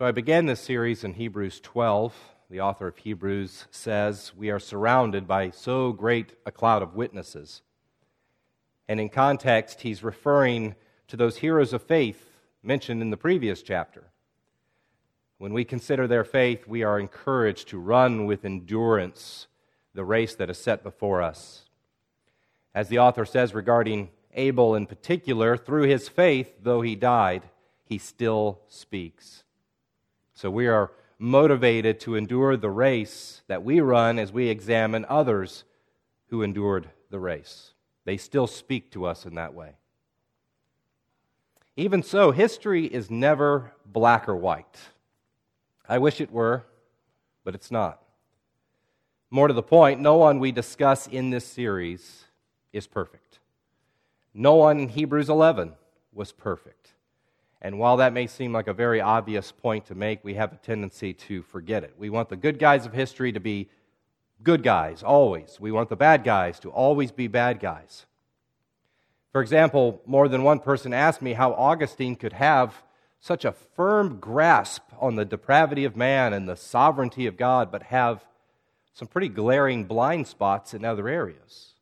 So I began this series in Hebrews 12. The author of Hebrews says, We are surrounded by so great a cloud of witnesses. And in context, he's referring to those heroes of faith mentioned in the previous chapter. When we consider their faith, we are encouraged to run with endurance the race that is set before us. As the author says regarding Abel in particular, through his faith, though he died, he still speaks. So we are motivated to endure the race that we run as we examine others who endured the race. They still speak to us in that way. Even so, history is never black or white. I wish it were, but it's not. More to the point, no one we discuss in this series is perfect. No one in Hebrews 11 was perfect. And while that may seem like a very obvious point to make, we have a tendency to forget it. We want the good guys of history to be good guys, always. We want the bad guys to always be bad guys. For example, more than one person asked me how Augustine could have such a firm grasp on the depravity of man and the sovereignty of God, but have some pretty glaring blind spots in other areas.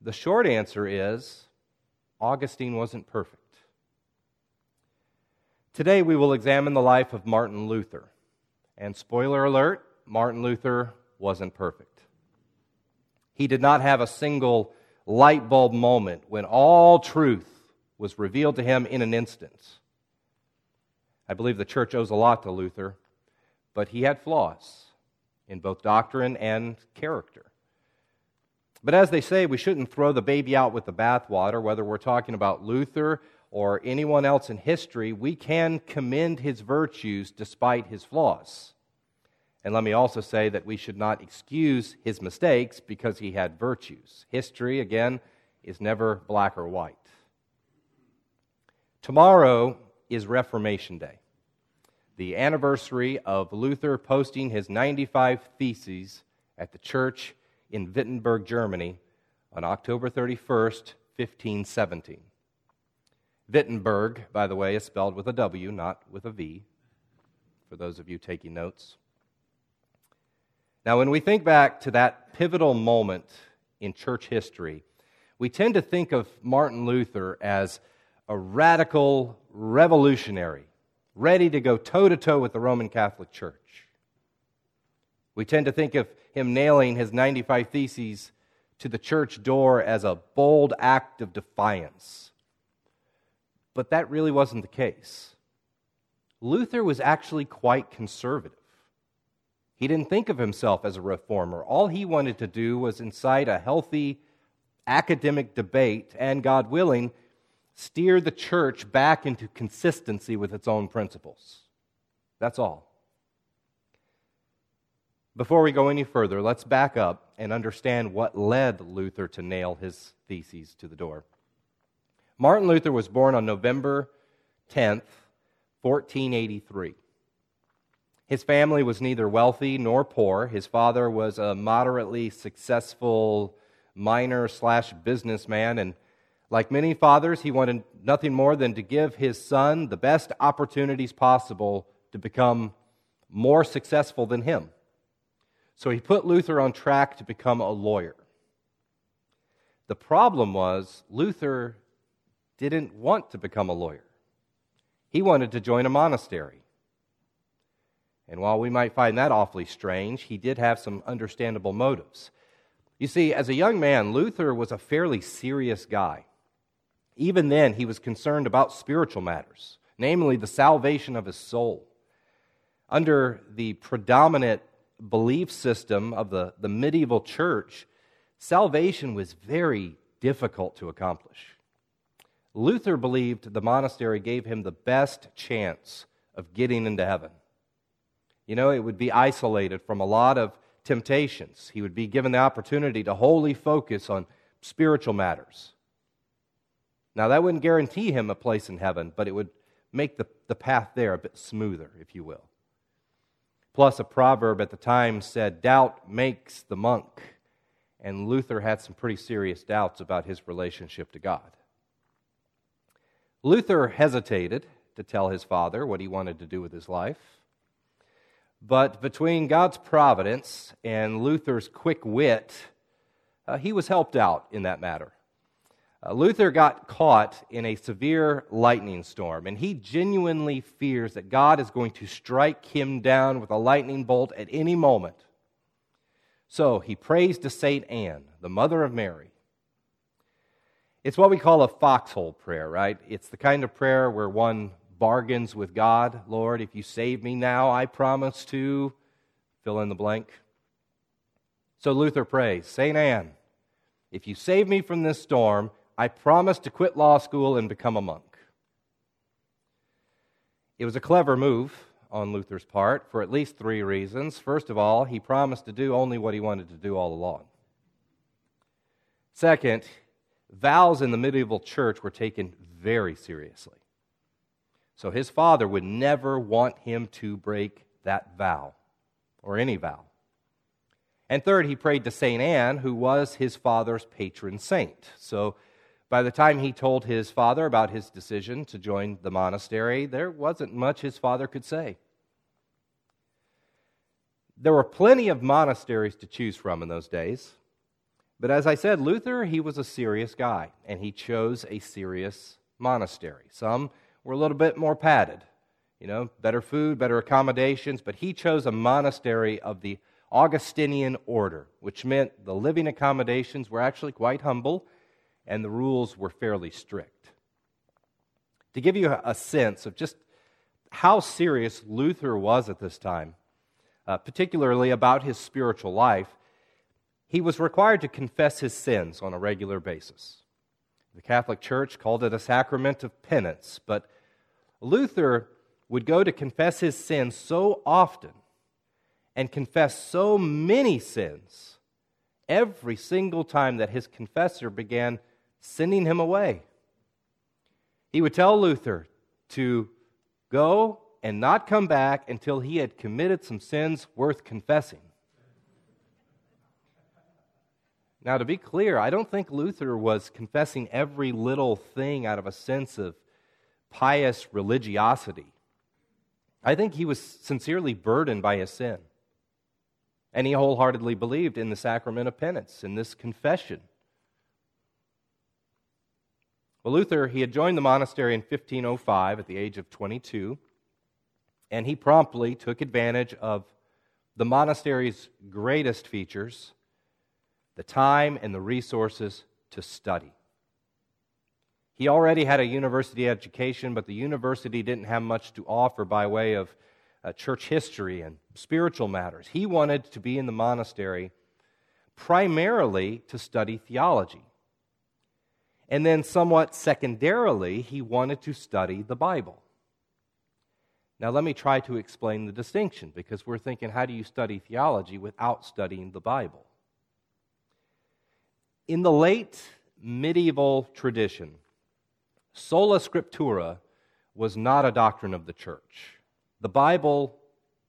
The short answer is Augustine wasn't perfect. Today we will examine the life of Martin Luther. And spoiler alert, Martin Luther wasn't perfect. He did not have a single light bulb moment when all truth was revealed to him in an instant. I believe the church owes a lot to Luther, but he had flaws in both doctrine and character. But as they say, we shouldn't throw the baby out with the bathwater, whether we're talking about Luther or anyone else in history, we can commend his virtues despite his flaws. And let me also say that we should not excuse his mistakes because he had virtues. History, again, is never black or white. Tomorrow is Reformation Day, the anniversary of Luther posting his 95 Theses at the church in Wittenberg, Germany on October 31st, 1517. Wittenberg, by the way, is spelled with a W, not with a V, for those of you taking notes. Now, when we think back to that pivotal moment in church history, we tend to think of Martin Luther as a radical revolutionary, ready to go toe to toe with the Roman Catholic Church. We tend to think of him nailing his 95 Theses to the church door as a bold act of defiance but that really wasn't the case. Luther was actually quite conservative. He didn't think of himself as a reformer. All he wanted to do was incite a healthy academic debate and, God willing, steer the church back into consistency with its own principles. That's all. Before we go any further, let's back up and understand what led Luther to nail his theses to the door. Martin Luther was born on November 10th, 1483. His family was neither wealthy nor poor. His father was a moderately successful miner slash businessman, and like many fathers, he wanted nothing more than to give his son the best opportunities possible to become more successful than him. So he put Luther on track to become a lawyer. The problem was, Luther didn't want to become a lawyer. He wanted to join a monastery. And while we might find that awfully strange, he did have some understandable motives. You see, as a young man, Luther was a fairly serious guy. Even then, he was concerned about spiritual matters, namely the salvation of his soul. Under the predominant belief system of the, the medieval church, salvation was very difficult to accomplish. Luther believed the monastery gave him the best chance of getting into heaven. You know, it would be isolated from a lot of temptations. He would be given the opportunity to wholly focus on spiritual matters. Now, that wouldn't guarantee him a place in heaven, but it would make the, the path there a bit smoother, if you will. Plus, a proverb at the time said, Doubt makes the monk. And Luther had some pretty serious doubts about his relationship to God. Luther hesitated to tell his father what he wanted to do with his life. But between God's providence and Luther's quick wit, uh, he was helped out in that matter. Uh, Luther got caught in a severe lightning storm, and he genuinely fears that God is going to strike him down with a lightning bolt at any moment. So he prays to St. Anne, the mother of Mary. It's what we call a foxhole prayer, right? It's the kind of prayer where one bargains with God. Lord, if you save me now, I promise to fill in the blank. So Luther prays, St. Anne, if you save me from this storm, I promise to quit law school and become a monk. It was a clever move on Luther's part for at least three reasons. First of all, he promised to do only what he wanted to do all along. Second, vows in the medieval church were taken very seriously. So his father would never want him to break that vow or any vow. And third, he prayed to St. Anne, who was his father's patron saint. So by the time he told his father about his decision to join the monastery, there wasn't much his father could say. There were plenty of monasteries to choose from in those days. But as I said, Luther, he was a serious guy, and he chose a serious monastery. Some were a little bit more padded, you know, better food, better accommodations, but he chose a monastery of the Augustinian order, which meant the living accommodations were actually quite humble and the rules were fairly strict. To give you a sense of just how serious Luther was at this time, uh, particularly about his spiritual life, he was required to confess his sins on a regular basis. The Catholic Church called it a sacrament of penance, but Luther would go to confess his sins so often and confess so many sins every single time that his confessor began sending him away. He would tell Luther to go and not come back until he had committed some sins worth confessing. Now, to be clear, I don't think Luther was confessing every little thing out of a sense of pious religiosity. I think he was sincerely burdened by his sin. And he wholeheartedly believed in the sacrament of penance, in this confession. Well, Luther, he had joined the monastery in 1505 at the age of 22, and he promptly took advantage of the monastery's greatest features the time and the resources to study. He already had a university education, but the university didn't have much to offer by way of uh, church history and spiritual matters. He wanted to be in the monastery primarily to study theology. And then, somewhat secondarily, he wanted to study the Bible. Now, let me try to explain the distinction because we're thinking, how do you study theology without studying the Bible? In the late medieval tradition, Sola Scriptura was not a doctrine of the church. The Bible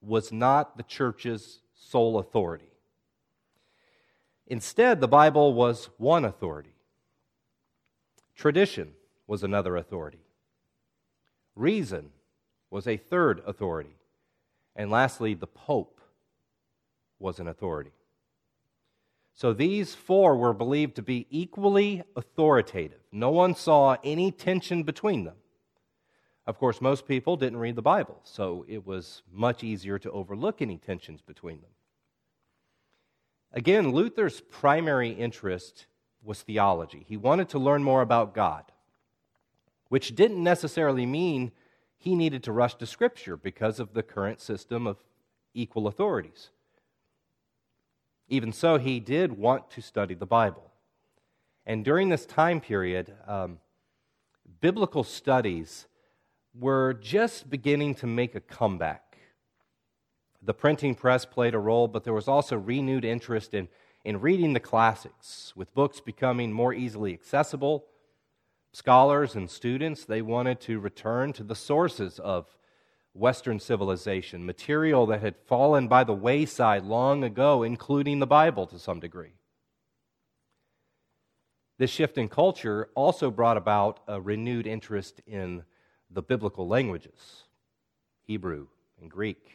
was not the church's sole authority. Instead, the Bible was one authority. Tradition was another authority. Reason was a third authority. And lastly, the Pope was an authority. So these four were believed to be equally authoritative. No one saw any tension between them. Of course, most people didn't read the Bible, so it was much easier to overlook any tensions between them. Again, Luther's primary interest was theology. He wanted to learn more about God, which didn't necessarily mean he needed to rush to Scripture because of the current system of equal authorities. Even so, he did want to study the Bible. And during this time period, um, biblical studies were just beginning to make a comeback. The printing press played a role, but there was also renewed interest in, in reading the classics, with books becoming more easily accessible. Scholars and students, they wanted to return to the sources of Western civilization, material that had fallen by the wayside long ago, including the Bible to some degree. This shift in culture also brought about a renewed interest in the biblical languages Hebrew and Greek.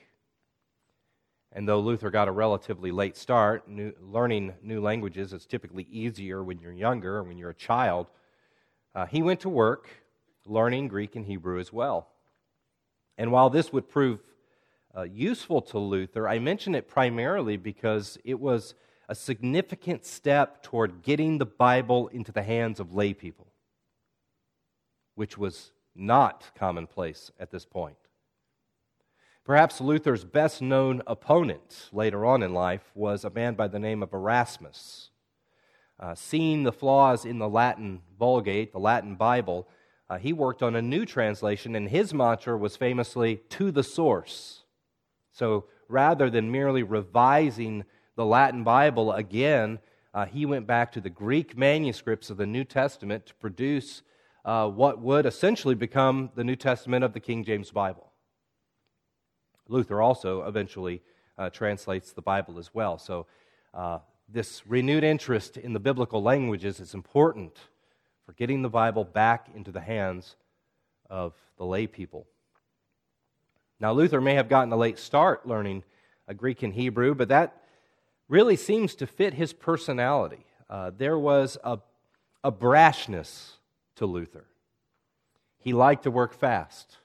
And though Luther got a relatively late start, new, learning new languages is typically easier when you're younger or when you're a child. Uh, he went to work learning Greek and Hebrew as well. And while this would prove uh, useful to Luther, I mention it primarily because it was a significant step toward getting the Bible into the hands of lay people, which was not commonplace at this point. Perhaps Luther's best known opponent later on in life was a man by the name of Erasmus. Uh, seeing the flaws in the Latin Vulgate, the Latin Bible, uh, he worked on a new translation, and his mantra was famously to the source. So rather than merely revising the Latin Bible again, uh, he went back to the Greek manuscripts of the New Testament to produce uh, what would essentially become the New Testament of the King James Bible. Luther also eventually uh, translates the Bible as well. So, uh, this renewed interest in the biblical languages is important for getting the Bible back into the hands of the lay people. Now, Luther may have gotten a late start learning a Greek and Hebrew, but that really seems to fit his personality. Uh, there was a, a brashness to Luther. He liked to work fast.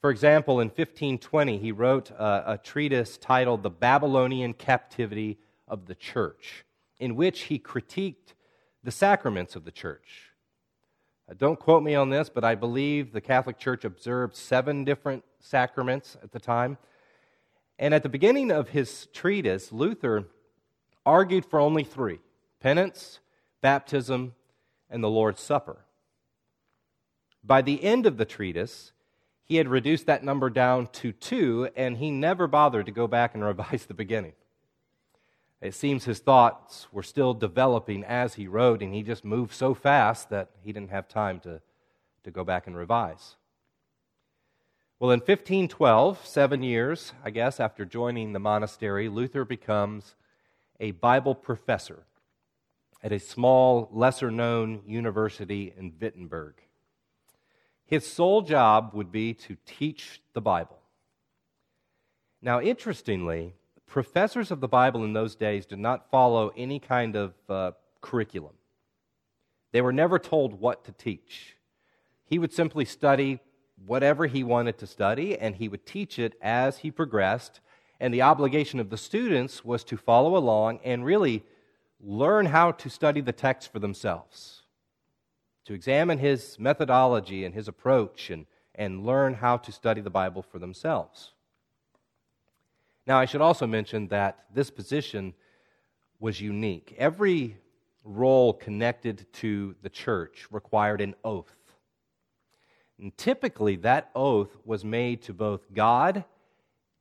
For example, in 1520, he wrote a, a treatise titled The Babylonian Captivity of the Church, in which he critiqued the sacraments of the church. Uh, don't quote me on this, but I believe the Catholic Church observed seven different sacraments at the time. And at the beginning of his treatise, Luther argued for only three penance, baptism, and the Lord's Supper. By the end of the treatise, he had reduced that number down to two, and he never bothered to go back and revise the beginning. It seems his thoughts were still developing as he wrote, and he just moved so fast that he didn't have time to, to go back and revise. Well, in 1512, seven years, I guess, after joining the monastery, Luther becomes a Bible professor at a small, lesser known university in Wittenberg. His sole job would be to teach the Bible. Now, interestingly, professors of the Bible in those days did not follow any kind of uh, curriculum. They were never told what to teach. He would simply study whatever he wanted to study, and he would teach it as he progressed. And the obligation of the students was to follow along and really learn how to study the text for themselves, to examine his methodology and his approach, and, and learn how to study the Bible for themselves. Now, I should also mention that this position was unique. Every role connected to the church required an oath. And typically, that oath was made to both God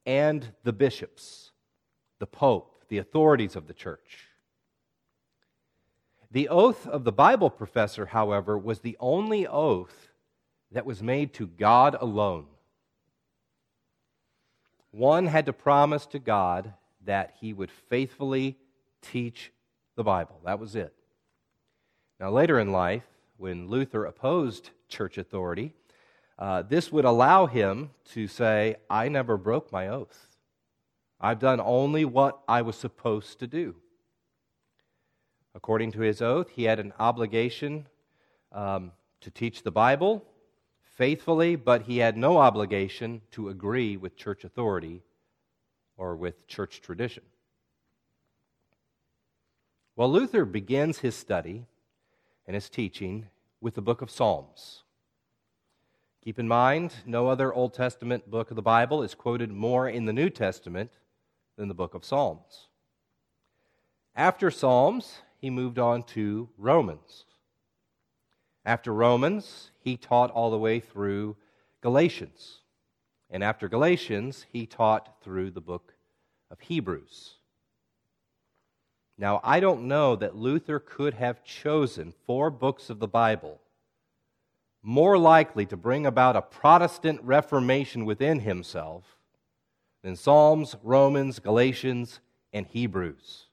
and the bishops, the pope, the authorities of the church. The oath of the Bible professor, however, was the only oath that was made to God alone. One had to promise to God that he would faithfully teach the Bible. That was it. Now, later in life, when Luther opposed church authority, uh, this would allow him to say, I never broke my oath. I've done only what I was supposed to do. According to his oath, he had an obligation um, to teach the Bible faithfully, but he had no obligation to agree with church authority or with church tradition. Well, Luther begins his study and his teaching with the book of Psalms. Keep in mind, no other Old Testament book of the Bible is quoted more in the New Testament than the book of Psalms. After Psalms, he moved on to Romans. After Romans, he taught all the way through Galatians. And after Galatians, he taught through the book of Hebrews. Now, I don't know that Luther could have chosen four books of the Bible more likely to bring about a Protestant Reformation within himself than Psalms, Romans, Galatians, and Hebrews.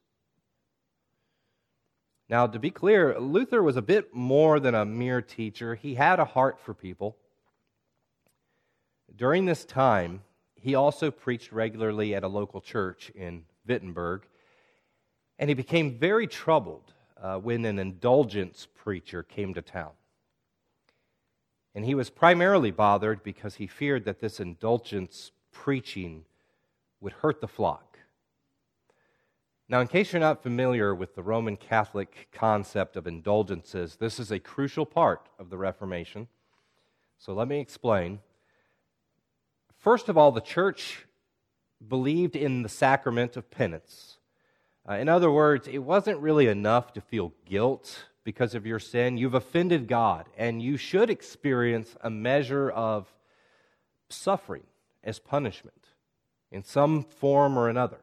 Now, to be clear, Luther was a bit more than a mere teacher. He had a heart for people. During this time, he also preached regularly at a local church in Wittenberg, and he became very troubled uh, when an indulgence preacher came to town. And he was primarily bothered because he feared that this indulgence preaching would hurt the flock. Now, in case you're not familiar with the Roman Catholic concept of indulgences, this is a crucial part of the Reformation. So let me explain. First of all, the church believed in the sacrament of penance. Uh, in other words, it wasn't really enough to feel guilt because of your sin. You've offended God, and you should experience a measure of suffering as punishment in some form or another.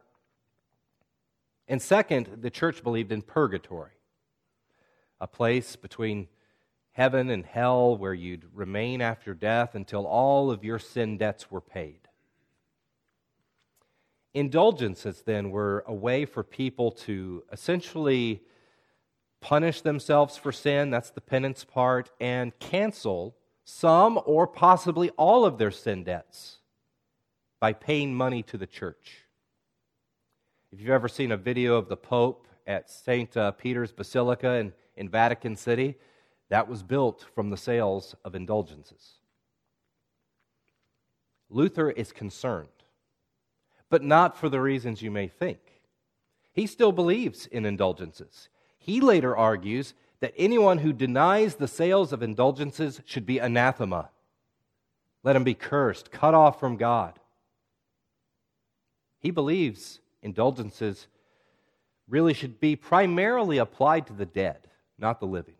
And second, the church believed in purgatory, a place between heaven and hell where you'd remain after death until all of your sin debts were paid. Indulgences, then, were a way for people to essentially punish themselves for sin, that's the penance part, and cancel some or possibly all of their sin debts by paying money to the church. If you've ever seen a video of the Pope at St. Uh, Peter's Basilica in, in Vatican City, that was built from the sales of indulgences. Luther is concerned, but not for the reasons you may think. He still believes in indulgences. He later argues that anyone who denies the sales of indulgences should be anathema. Let him be cursed, cut off from God. He believes indulgences really should be primarily applied to the dead, not the living.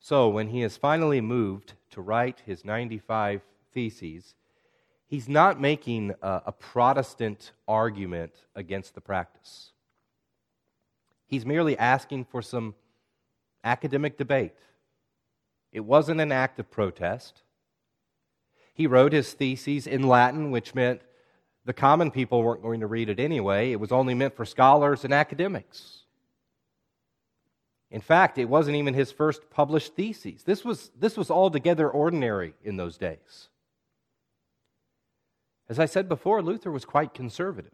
So, when he is finally moved to write his 95 Theses, he's not making a, a, Protestant argument against the practice. He's merely asking for some academic debate. It wasn't an act of protest. He wrote his theses in Latin, which meant the common people weren't going to read it anyway. It was only meant for scholars and academics. In fact, it wasn't even his first published theses. This was, this was altogether ordinary in those days. As I said before, Luther was quite conservative.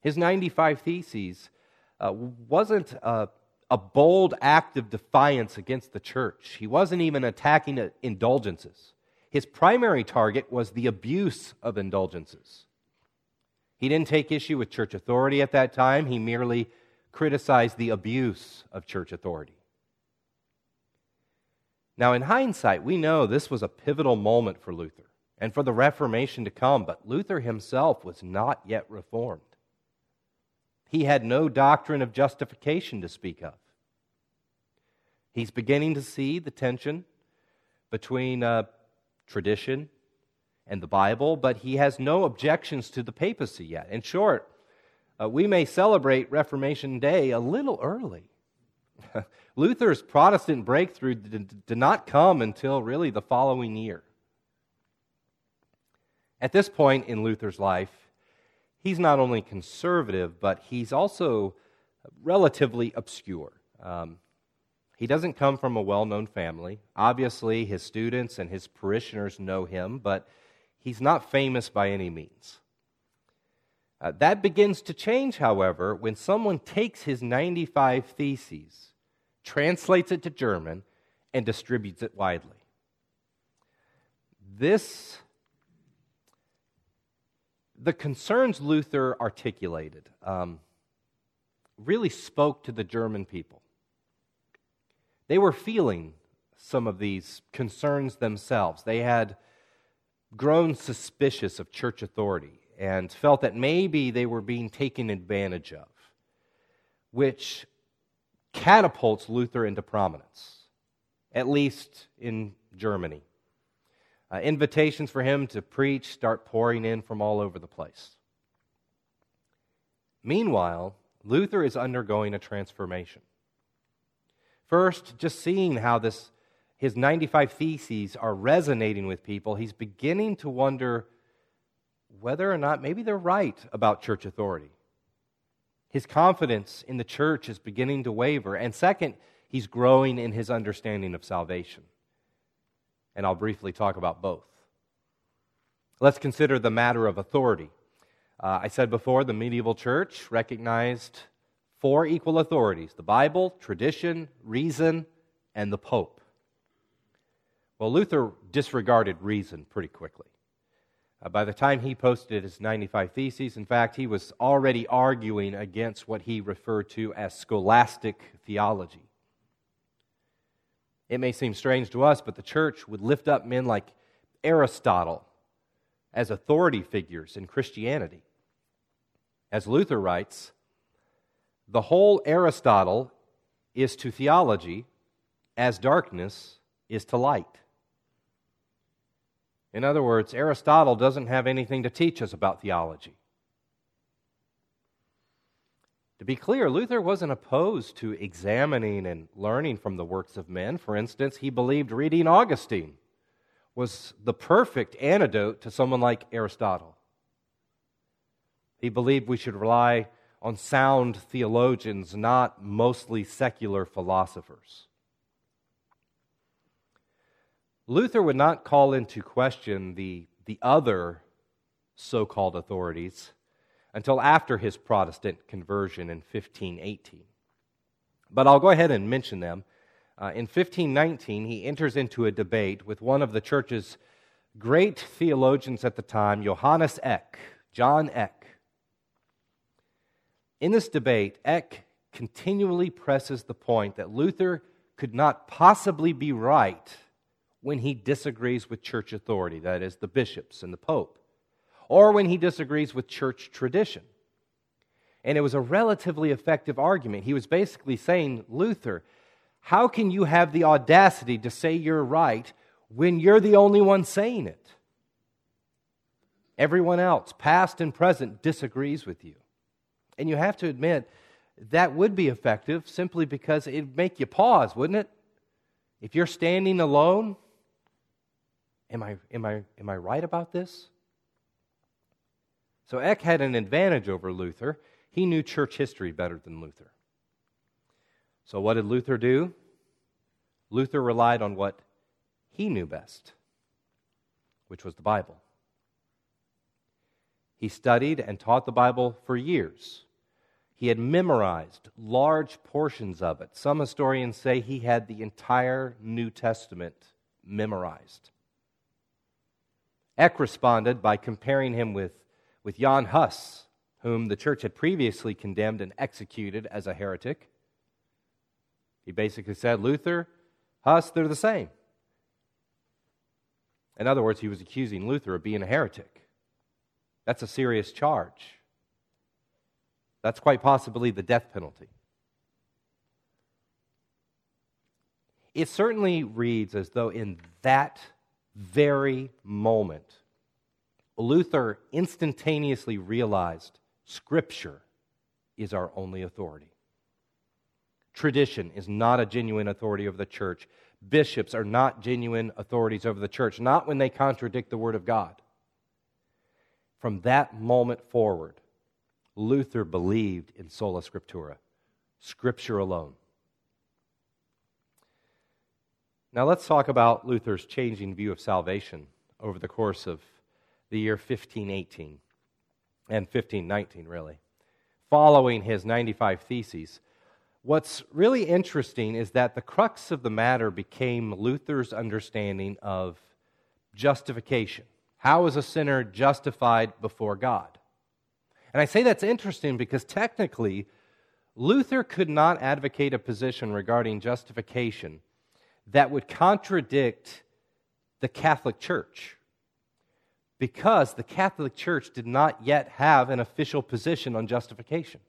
His 95 Theses uh, wasn't a, a bold act of defiance against the church, he wasn't even attacking indulgences. His primary target was the abuse of indulgences. He didn't take issue with church authority at that time, he merely criticized the abuse of church authority. Now, in hindsight, we know this was a pivotal moment for Luther and for the Reformation to come, but Luther himself was not yet reformed. He had no doctrine of justification to speak of. He's beginning to see the tension between uh, tradition and the Bible, but he has no objections to the papacy yet. In short, uh, we may celebrate Reformation Day a little early. Luther's Protestant breakthrough did, did not come until really the following year. At this point in Luther's life, he's not only conservative, but he's also relatively obscure. Um, he doesn't come from a well known family. Obviously, his students and his parishioners know him, but he's not famous by any means. Uh, that begins to change, however, when someone takes his 95 Theses, translates it to German, and distributes it widely. This, the concerns Luther articulated, um, really spoke to the German people. They were feeling some of these concerns themselves. They had grown suspicious of church authority and felt that maybe they were being taken advantage of, which catapults Luther into prominence, at least in Germany. Uh, invitations for him to preach start pouring in from all over the place. Meanwhile, Luther is undergoing a transformation. First, just seeing how this his 95 theses are resonating with people, he's beginning to wonder whether or not maybe they're right about church authority. His confidence in the church is beginning to waver. And second, he's growing in his understanding of salvation. and I'll briefly talk about both. Let's consider the matter of authority. Uh, I said before, the medieval church recognized four equal authorities the Bible, tradition, reason, and the Pope. Well, Luther disregarded reason pretty quickly. Uh, by the time he posted his 95 Theses, in fact, he was already arguing against what he referred to as scholastic theology. It may seem strange to us, but the church would lift up men like Aristotle as authority figures in Christianity. As Luther writes, the whole Aristotle is to theology as darkness is to light. In other words, Aristotle doesn't have anything to teach us about theology. To be clear, Luther wasn't opposed to examining and learning from the works of men. For instance, he believed reading Augustine was the perfect antidote to someone like Aristotle. He believed we should rely on sound theologians, not mostly secular philosophers. Luther would not call into question the, the other so called authorities until after his Protestant conversion in 1518. But I'll go ahead and mention them. Uh, in 1519, he enters into a debate with one of the church's great theologians at the time, Johannes Eck, John Eck. In this debate, Eck continually presses the point that Luther could not possibly be right when he disagrees with church authority, that is, the bishops and the pope, or when he disagrees with church tradition. And it was a relatively effective argument. He was basically saying, Luther, how can you have the audacity to say you're right when you're the only one saying it? Everyone else, past and present, disagrees with you. And you have to admit, that would be effective simply because it'd make you pause, wouldn't it? If you're standing alone Am I, am I, am I right about this? So Eck had an advantage over Luther. He knew church history better than Luther. So what did Luther do? Luther relied on what he knew best, which was the Bible. He studied and taught the Bible for years. He had memorized large portions of it. Some historians say he had the entire New Testament memorized. Eck responded by comparing him with, with Jan Hus, whom the church had previously condemned and executed as a heretic. He basically said, Luther, Hus, they're the same. In other words, he was accusing Luther of being a heretic. That's a serious charge. That's quite possibly the death penalty. It certainly reads as though in that very moment, Luther instantaneously realized Scripture is our only authority. Tradition is not a genuine authority of the church. Bishops are not genuine authorities over the church, not when they contradict the Word of God. From that moment forward, Luther believed in sola scriptura, Scripture alone. Now let's talk about Luther's changing view of salvation over the course of the year 1518 and 1519, really. Following his 95 Theses, what's really interesting is that the crux of the matter became Luther's understanding of justification. How is a sinner justified before God? And I say that's interesting because technically, Luther could not advocate a position regarding justification that would contradict the Catholic Church because the Catholic Church did not yet have an official position on justification.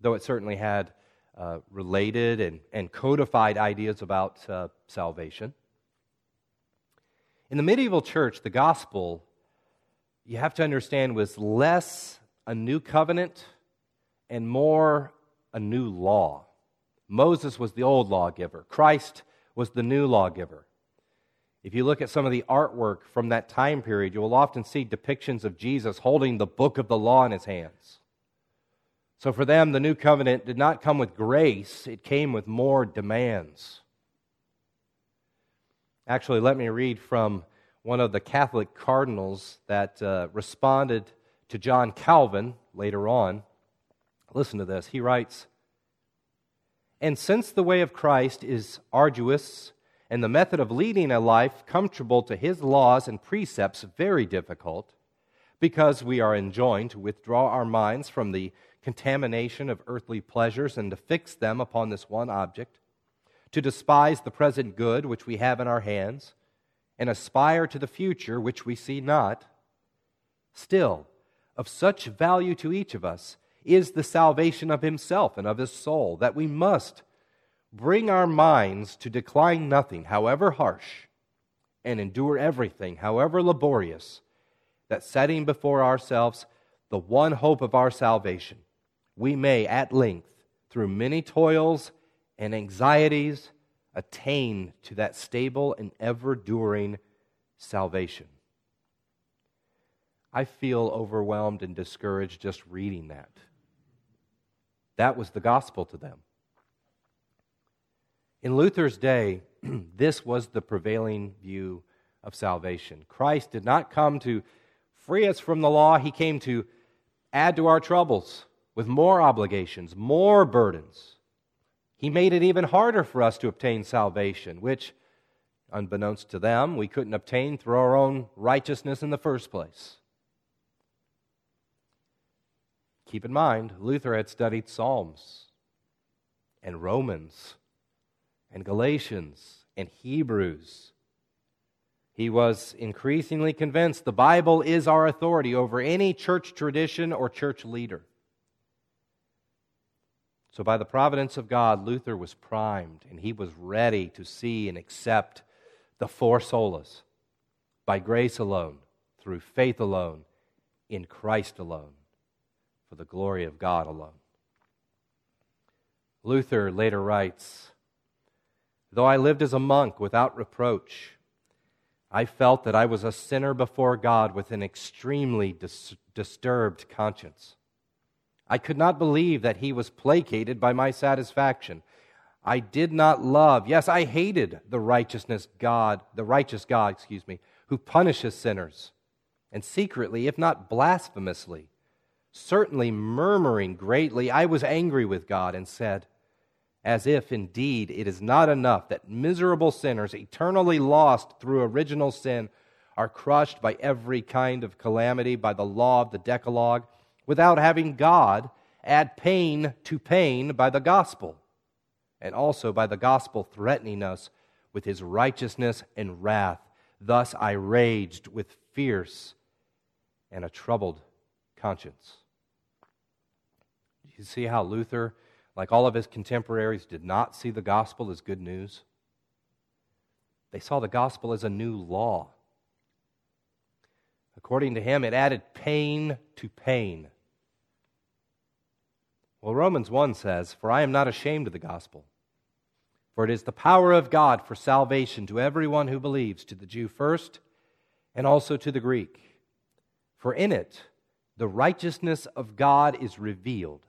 Though it certainly had uh, related and, and codified ideas about uh, salvation. In the medieval church, the gospel, you have to understand, was less a new covenant and more a new law. Moses was the old lawgiver, Christ was the new lawgiver. If you look at some of the artwork from that time period, you will often see depictions of Jesus holding the book of the law in his hands. So for them, the new covenant did not come with grace, it came with more demands. Actually, let me read from one of the Catholic cardinals that uh, responded to John Calvin later on. Listen to this. He writes And since the way of Christ is arduous, and the method of leading a life comfortable to his laws and precepts very difficult, because we are enjoined to withdraw our minds from the contamination of earthly pleasures and to fix them upon this one object, to despise the present good which we have in our hands, and aspire to the future which we see not, still, of such value to each of us is the salvation of himself and of his soul that we must bring our minds to decline nothing, however harsh, and endure everything, however laborious, that setting before ourselves the one hope of our salvation, we may at length, through many toils and anxieties, attain to that stable and ever during salvation. I feel overwhelmed and discouraged just reading that. That was the gospel to them. In Luther's day, this was the prevailing view of salvation. Christ did not come to free us from the law, He came to add to our troubles with more obligations, more burdens. He made it even harder for us to obtain salvation, which, unbeknownst to them, we couldn't obtain through our own righteousness in the first place. Keep in mind, Luther had studied Psalms and Romans and Galatians and Hebrews. He was increasingly convinced the Bible is our authority over any church tradition or church leader. So, by the providence of God, Luther was primed and he was ready to see and accept the four solas by grace alone, through faith alone, in Christ alone, for the glory of God alone. Luther later writes Though I lived as a monk without reproach, I felt that I was a sinner before God with an extremely dis- disturbed conscience. I could not believe that he was placated by my satisfaction. I did not love, yes, I hated the righteousness God, the righteous God, excuse me, who punishes sinners, and secretly, if not blasphemously, certainly murmuring greatly, I was angry with God and said, as if indeed it is not enough that miserable sinners, eternally lost through original sin, are crushed by every kind of calamity by the law of the Decalogue, without having God add pain to pain by the gospel, and also by the gospel threatening us with his righteousness and wrath. Thus I raged with fierce and a troubled conscience. You see how Luther like all of his contemporaries, did not see the gospel as good news. They saw the gospel as a new law. According to him, it added pain to pain. Well, Romans 1 says, For I am not ashamed of the gospel, for it is the power of God for salvation to everyone who believes, to the Jew first, and also to the Greek. For in it, the righteousness of God is revealed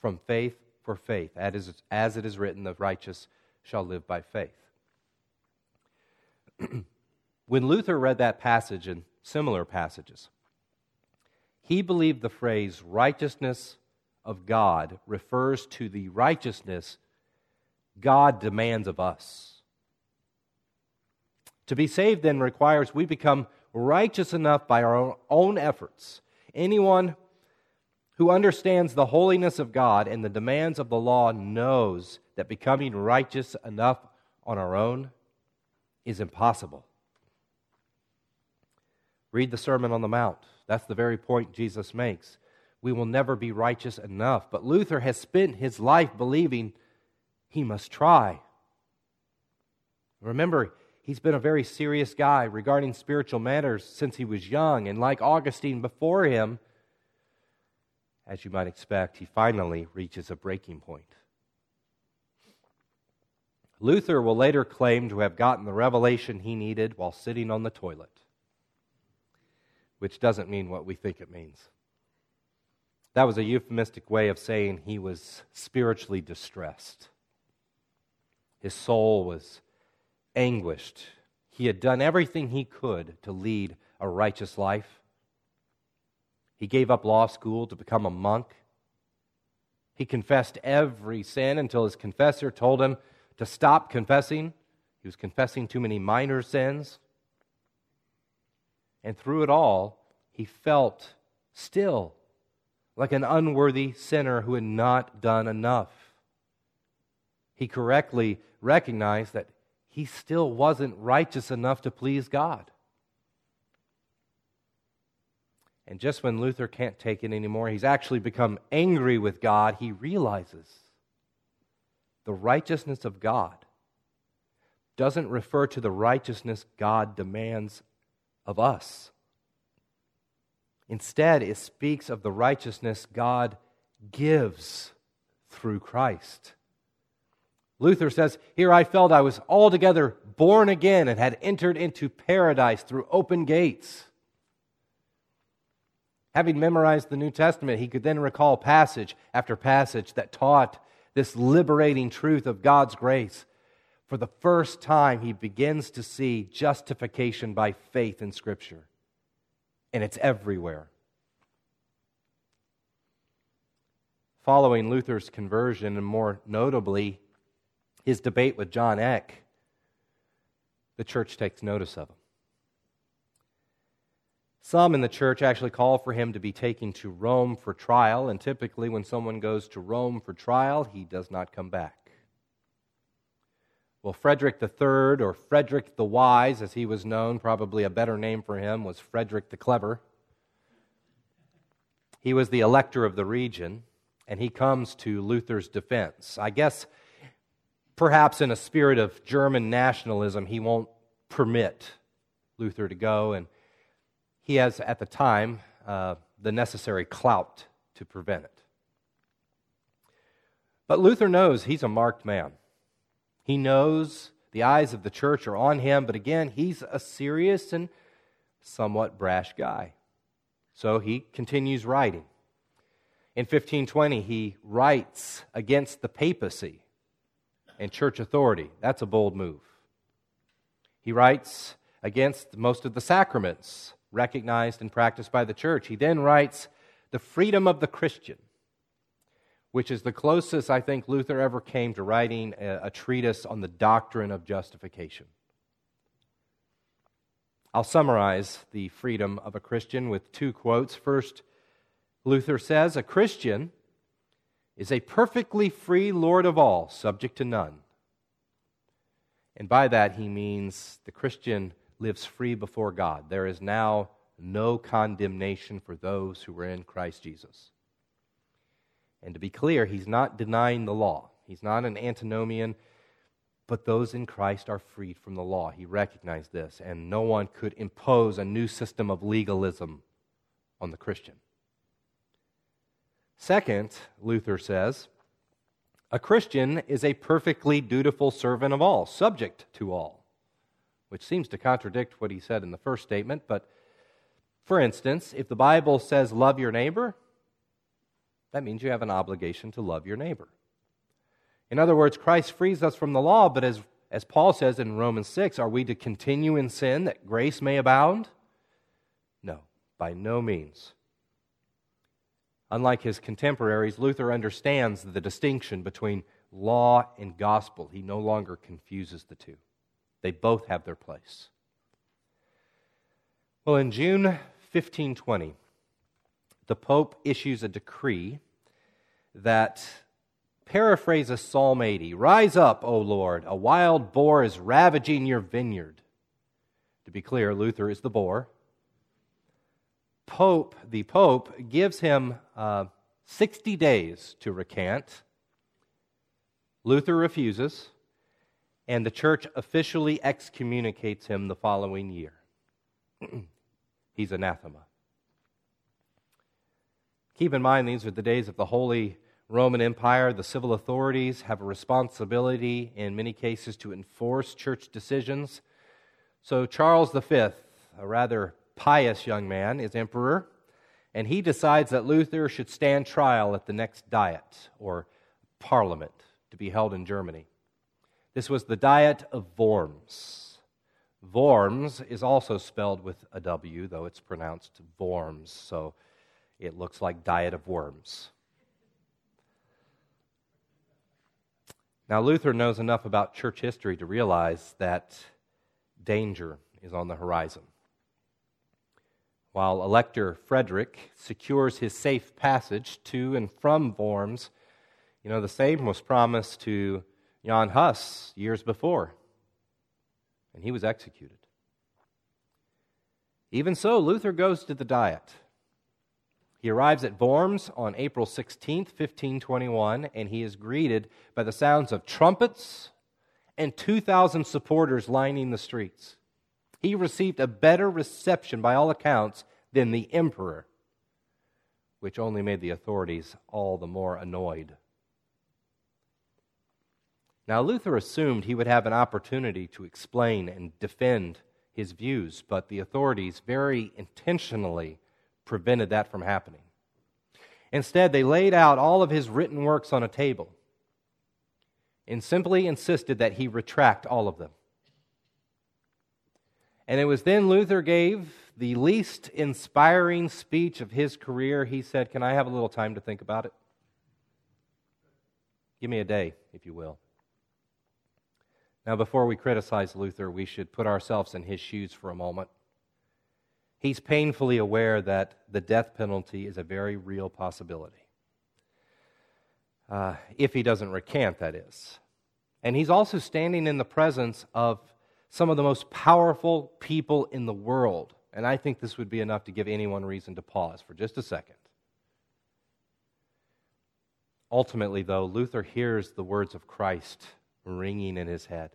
from faith for faith, as it is written, the righteous shall live by faith. when Luther read that passage and similar passages, he believed the phrase righteousness of God refers to the righteousness God demands of us. To be saved then requires we become righteous enough by our own efforts. Anyone who understands the holiness of God and the demands of the law knows that becoming righteous enough on our own is impossible. Read the Sermon on the Mount. That's the very point Jesus makes. We will never be righteous enough. But Luther has spent his life believing he must try. Remember, he's been a very serious guy regarding spiritual matters since he was young. And like Augustine before him, as you might expect, he finally reaches a breaking point. Luther will later claim to have gotten the revelation he needed while sitting on the toilet, which doesn't mean what we think it means. That was a euphemistic way of saying he was spiritually distressed. His soul was anguished. He had done everything he could to lead a righteous life. He gave up law school to become a monk. He confessed every sin until his confessor told him to stop confessing. He was confessing too many minor sins. And through it all, he felt still like an unworthy sinner who had not done enough. He correctly recognized that he still wasn't righteous enough to please God. And just when Luther can't take it anymore, he's actually become angry with God. He realizes the righteousness of God doesn't refer to the righteousness God demands of us. Instead, it speaks of the righteousness God gives through Christ. Luther says, Here I felt I was altogether born again and had entered into paradise through open gates. Having memorized the New Testament, he could then recall passage after passage that taught this liberating truth of God's grace. For the first time, he begins to see justification by faith in Scripture. And it's everywhere. Following Luther's conversion, and more notably, his debate with John Eck, the church takes notice of him. Some in the church actually call for him to be taken to Rome for trial, and typically, when someone goes to Rome for trial, he does not come back. Well, Frederick III, or Frederick the Wise, as he was known, probably a better name for him was Frederick the Clever. He was the elector of the region, and he comes to Luther's defense. I guess perhaps in a spirit of German nationalism, he won't permit Luther to go, and he has, at the time, uh, the necessary clout to prevent it. But Luther knows he's a marked man. He knows the eyes of the church are on him, but again, he's a serious and somewhat brash guy. So he continues writing. In 1520, he writes against the papacy and church authority. That's a bold move. He writes against most of the sacraments recognized and practiced by the church. He then writes, The freedom of the Christian, which is the closest I think Luther ever came to writing a, a treatise on the doctrine of justification. I'll summarize the freedom of a Christian with two quotes. First, Luther says, A Christian is a perfectly free Lord of all, subject to none. And by that, he means the Christian lives free before God. There is now no condemnation for those who are in Christ Jesus. And to be clear, he's not denying the law, he's not an antinomian, but those in Christ are freed from the law. He recognized this, and no one could impose a new system of legalism on the Christian. Second, Luther says, a Christian is a perfectly dutiful servant of all, subject to all which seems to contradict what he said in the first statement. But for instance, if the Bible says love your neighbor, that means you have an obligation to love your neighbor. In other words, Christ frees us from the law, but as, as Paul says in Romans 6, are we to continue in sin that grace may abound? No, by no means. Unlike his contemporaries, Luther understands the distinction between law and gospel. He no longer confuses the two. They both have their place. Well, in June 1520, the Pope issues a decree that paraphrases Psalm 80 Rise up, O Lord, a wild boar is ravaging your vineyard. To be clear, Luther is the boar. Pope, the Pope, gives him uh, 60 days to recant. Luther refuses and the church officially excommunicates him the following year. He's anathema. Keep in mind, these are the days of the Holy Roman Empire. The civil authorities have a responsibility, in many cases, to enforce church decisions. So, Charles V, a rather pious young man, is emperor, and he decides that Luther should stand trial at the next Diet, or parliament, to be held in Germany. This was the Diet of Worms. Worms is also spelled with a W, though it's pronounced Vorms, so it looks like Diet of Worms. Now, Luther knows enough about church history to realize that danger is on the horizon. While Elector Frederick secures his safe passage to and from Worms, you know, the same was promised to Jan Hus years before and he was executed. Even so, Luther goes to the Diet. He arrives at Worms on April 16th, 1521, and he is greeted by the sounds of trumpets and 2,000 supporters lining the streets. He received a better reception, by all accounts, than the emperor, which only made the authorities all the more annoyed. Now, Luther assumed he would have an opportunity to explain and defend his views, but the authorities very intentionally prevented that from happening. Instead, they laid out all of his written works on a table and simply insisted that he retract all of them. And it was then Luther gave the least inspiring speech of his career. He said, Can I have a little time to think about it? Give me a day, if you will. Now, before we criticize Luther, we should put ourselves in his shoes for a moment. He's painfully aware that the death penalty is a very real possibility. Uh, if he doesn't recant, that is. And he's also standing in the presence of some of the most powerful people in the world. And I think this would be enough to give anyone reason to pause for just a second. Ultimately, though, Luther hears the words of Christ ringing in his head.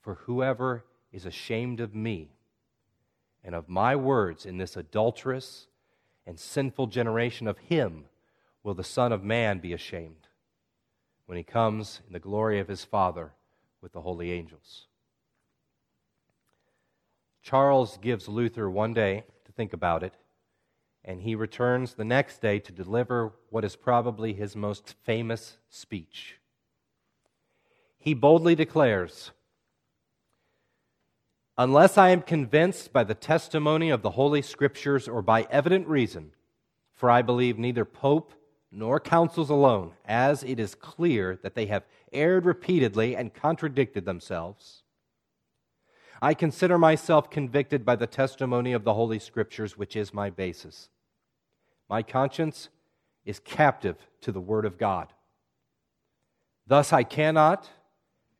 For whoever is ashamed of me and of my words in this adulterous and sinful generation, of him will the Son of Man be ashamed when he comes in the glory of his Father with the holy angels. Charles gives Luther one day to think about it, and he returns the next day to deliver what is probably his most famous speech he boldly declares Unless I am convinced by the testimony of the Holy Scriptures or by evident reason, for I believe neither Pope nor councils alone, as it is clear that they have erred repeatedly and contradicted themselves. I consider myself convicted by the testimony of the Holy Scriptures, which is my basis. My conscience is captive to the Word of God. Thus I cannot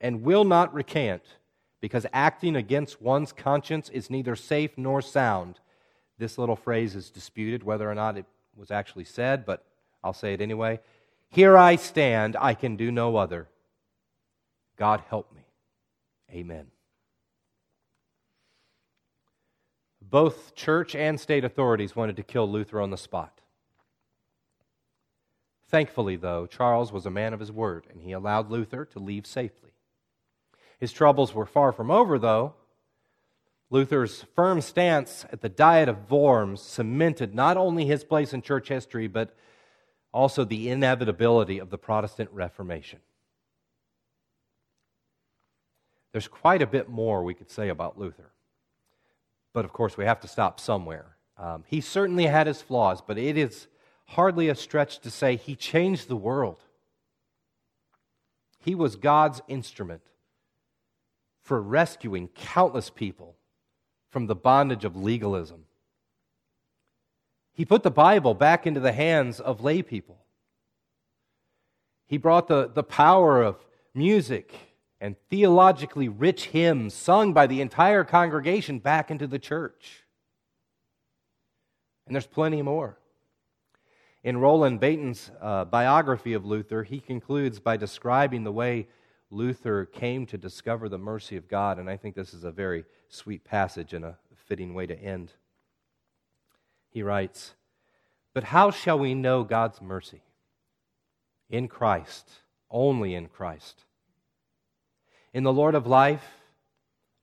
and will not recant, because acting against one's conscience is neither safe nor sound. This little phrase is disputed whether or not it was actually said, but I'll say it anyway. Here I stand, I can do no other. God help me. Amen. Both church and state authorities wanted to kill Luther on the spot. Thankfully, though, Charles was a man of his word, and he allowed Luther to leave safely. His troubles were far from over, though. Luther's firm stance at the Diet of Worms cemented not only his place in church history, but also the inevitability of the Protestant Reformation. There's quite a bit more we could say about Luther. But of course, we have to stop somewhere. Um, he certainly had his flaws, but it is hardly a stretch to say he changed the world. He was God's instrument for rescuing countless people from the bondage of legalism. He put the Bible back into the hands of lay people. He brought the, the power of music and theologically rich hymns sung by the entire congregation back into the church. And there's plenty more. In Roland Bainton's uh, biography of Luther, he concludes by describing the way Luther came to discover the mercy of God, and I think this is a very sweet passage and a fitting way to end. He writes, But how shall we know God's mercy? In Christ, only in Christ. In the Lord of life,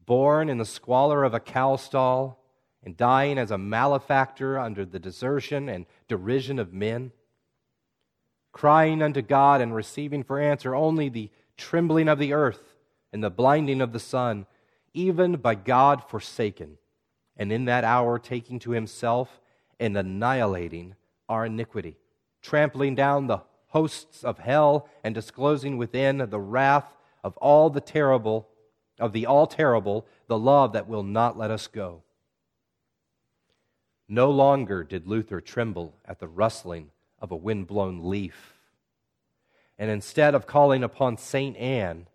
born in the squalor of a cow stall, and dying as a malefactor under the desertion and derision of men, crying unto God and receiving for answer only the trembling of the earth and the blinding of the sun, even by God forsaken, and in that hour taking to himself and annihilating our iniquity, trampling down the hosts of hell and disclosing within the wrath of all the terrible, of the all terrible, the love that will not let us go. No longer did Luther tremble at the rustling of a wind-blown leaf. And instead of calling upon St. Anne,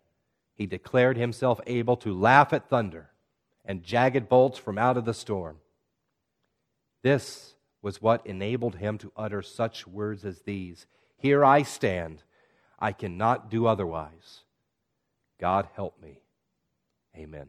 he declared himself able to laugh at thunder and jagged bolts from out of the storm. This was what enabled him to utter such words as these Here I stand. I cannot do otherwise. God help me. Amen.